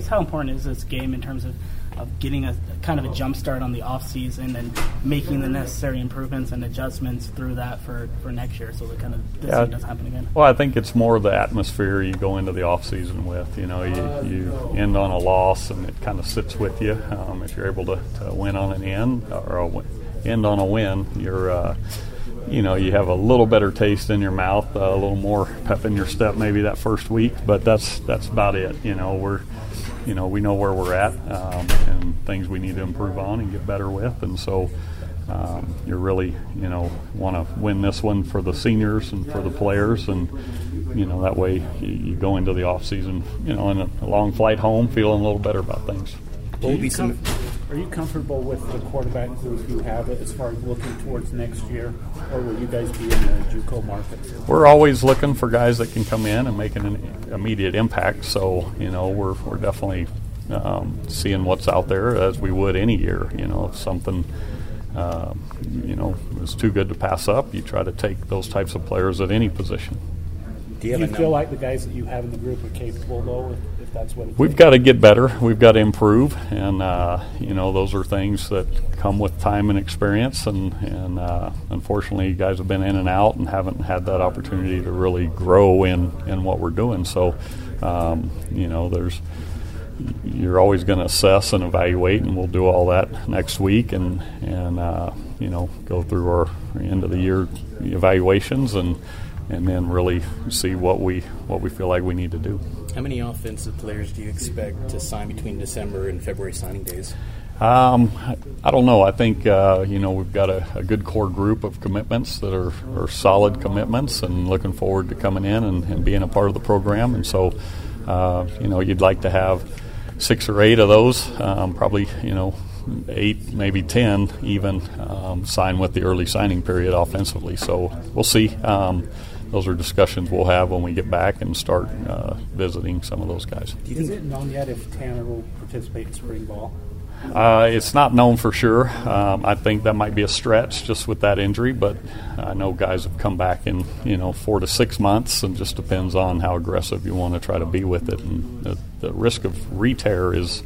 just how important is this game in terms of, of getting a kind of a jump start on the off season and making the necessary improvements and adjustments through that for, for next year so that kind of this Yeah. doesn't happen again. Well, I think it's more the atmosphere you go into the off season with. You know, you, you end on a loss and it kind of sits with you. Um, if you're able to, to win on an end or end on a win, you're, uh, you know, you have a little better taste in your mouth, uh, a little more pep in your step maybe that first week. But that's that's about it. You know, we're, you know, we know where we're at um, and things we need to improve on and get better with, and so um, you really, you know, want to win this one for the seniors and for the players, and you know that way you, you go into the off season, you know, in a, a long flight home, feeling a little better about things. Be some? Are you comfortable with the quarterback group you have it as far as looking towards next year, or will you guys be in the JUCO market? We're always looking for guys that can come in and make an immediate impact. So you know, we're we're definitely um, seeing what's out there as we would any year. You know, if something. Um, you know, is too good to pass up. You try to take those types of players at any position. Do you Do have you feel number? like the guys that you have in the group are capable, though, if, if that's what it We've takes? got to get better. We've got to improve, and uh, you know those are things that come with time and experience. And and uh, unfortunately, you guys have been in and out and haven't had that opportunity to really grow in in what we're doing. So, um, you know, there's you're always going to assess and evaluate, and we'll do all that next week, and and uh, you know go through our end of the year evaluations and. And then really see what we what we feel like we need to do. How many offensive players do you expect to sign between December and February signing days? Um, I don't know. I think uh, you know we've got a, a good core group of commitments that are, are solid commitments, and looking forward to coming in and, and being a part of the program. And so, uh, you know, you'd like to have six or eight of those, um, probably you know eight, maybe ten, even um, sign with the early signing period offensively. So we'll see. Um, those are discussions we'll have when we get back and start uh, visiting some of those guys. Is it known yet if Tanner will participate in spring ball? Uh, it's not known for sure. Um, I think that might be a stretch just with that injury, but I know guys have come back in you know four to six months, and just depends on how aggressive you want to try to be with it. And the, the risk of re-tear is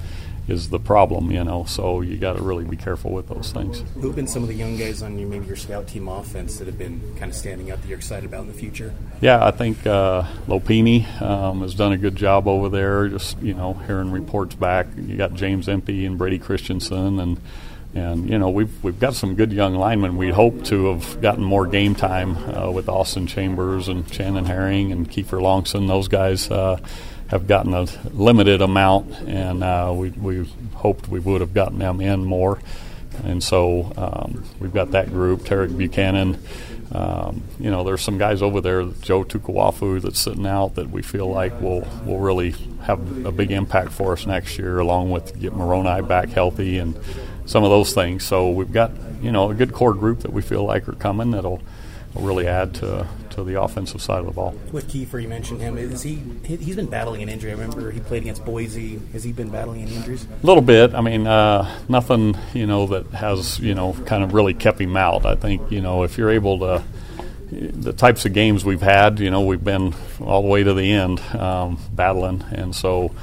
is the problem, you know. So you got to really be careful with those things. Who have been some of the young guys on your maybe your scout team offense that have been kind of standing out that you're excited about in the future? Yeah, I think uh, Lopini um, has done a good job over there. Just you know, hearing reports back, you got James Empey and Brady Christensen, and and you know we've we've got some good young linemen. We hope to have gotten more game time uh, with Austin Chambers and Chandon Herring and Kiefer Longson. Those guys. Uh, have gotten a limited amount, and uh, we, we hoped we would have gotten them in more. And so um, we've got that group, Tarek Buchanan. Um, you know, there's some guys over there, Joe Tukuafu, that's sitting out that we feel like will will really have a big impact for us next year, along with get Moroni back healthy and some of those things. So we've got you know a good core group that we feel like are coming that'll really add to to the offensive side of the ball. With Kiefer, you mentioned him. Is he? he- He's been battling an injury. I remember he played against Boise. Has he been battling any injuries? A little bit. I mean, uh, nothing you know that has you know kind of really kept him out. I think you know if you're able to. The types of games we've had, you know, we've been all the way to the end um, battling, and so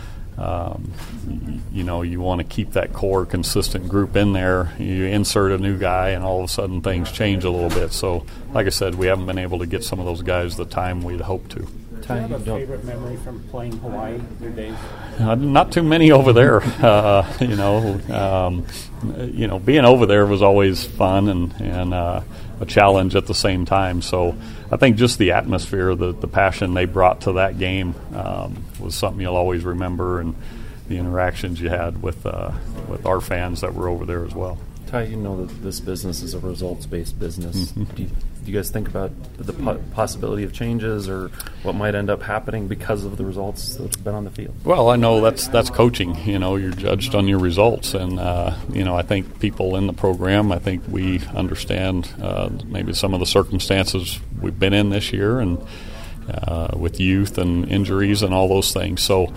um, you know you want to keep that core consistent group in there. You insert a new guy, and all of a sudden things change a little bit. So, like I said, we haven't been able to get some of those guys the time we'd hoped to. Do you have a favorite memory from playing Hawaii, your days? Uh, not too many over there. Uh, you know, um, you know, being over there was always fun and and uh, a challenge at the same time. So I think just the atmosphere, the the passion they brought to that game um, was something you'll always remember, and the interactions you had with uh, with our fans that were over there as well. Ty, you know that this business is a results-based business. Mhm. Do, you, guys think about the po- possibility of changes or what might end up happening because of the results that's been on the field? Well, I know that's that's coaching. You know, you're judged on your results, and uh, you know, I think people in the program, I think we understand uh, maybe some of the circumstances we've been in this year, and uh, with youth and injuries and all those things. So,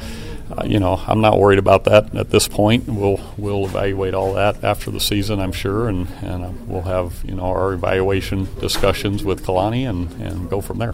uh, you know, I'm not worried about that at this point. We'll we'll evaluate all that after the season, I'm sure, and and uh, we'll have you know our evaluation discussions with Kalani and and go from there.